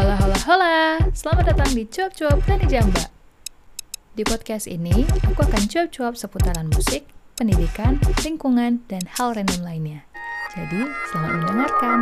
Hola hola hola, selamat datang di Cuap-Cuap Tani Jamba. Di podcast ini, aku akan cuap-cuap seputaran musik, pendidikan, lingkungan, dan hal random lainnya. Jadi, selamat mendengarkan.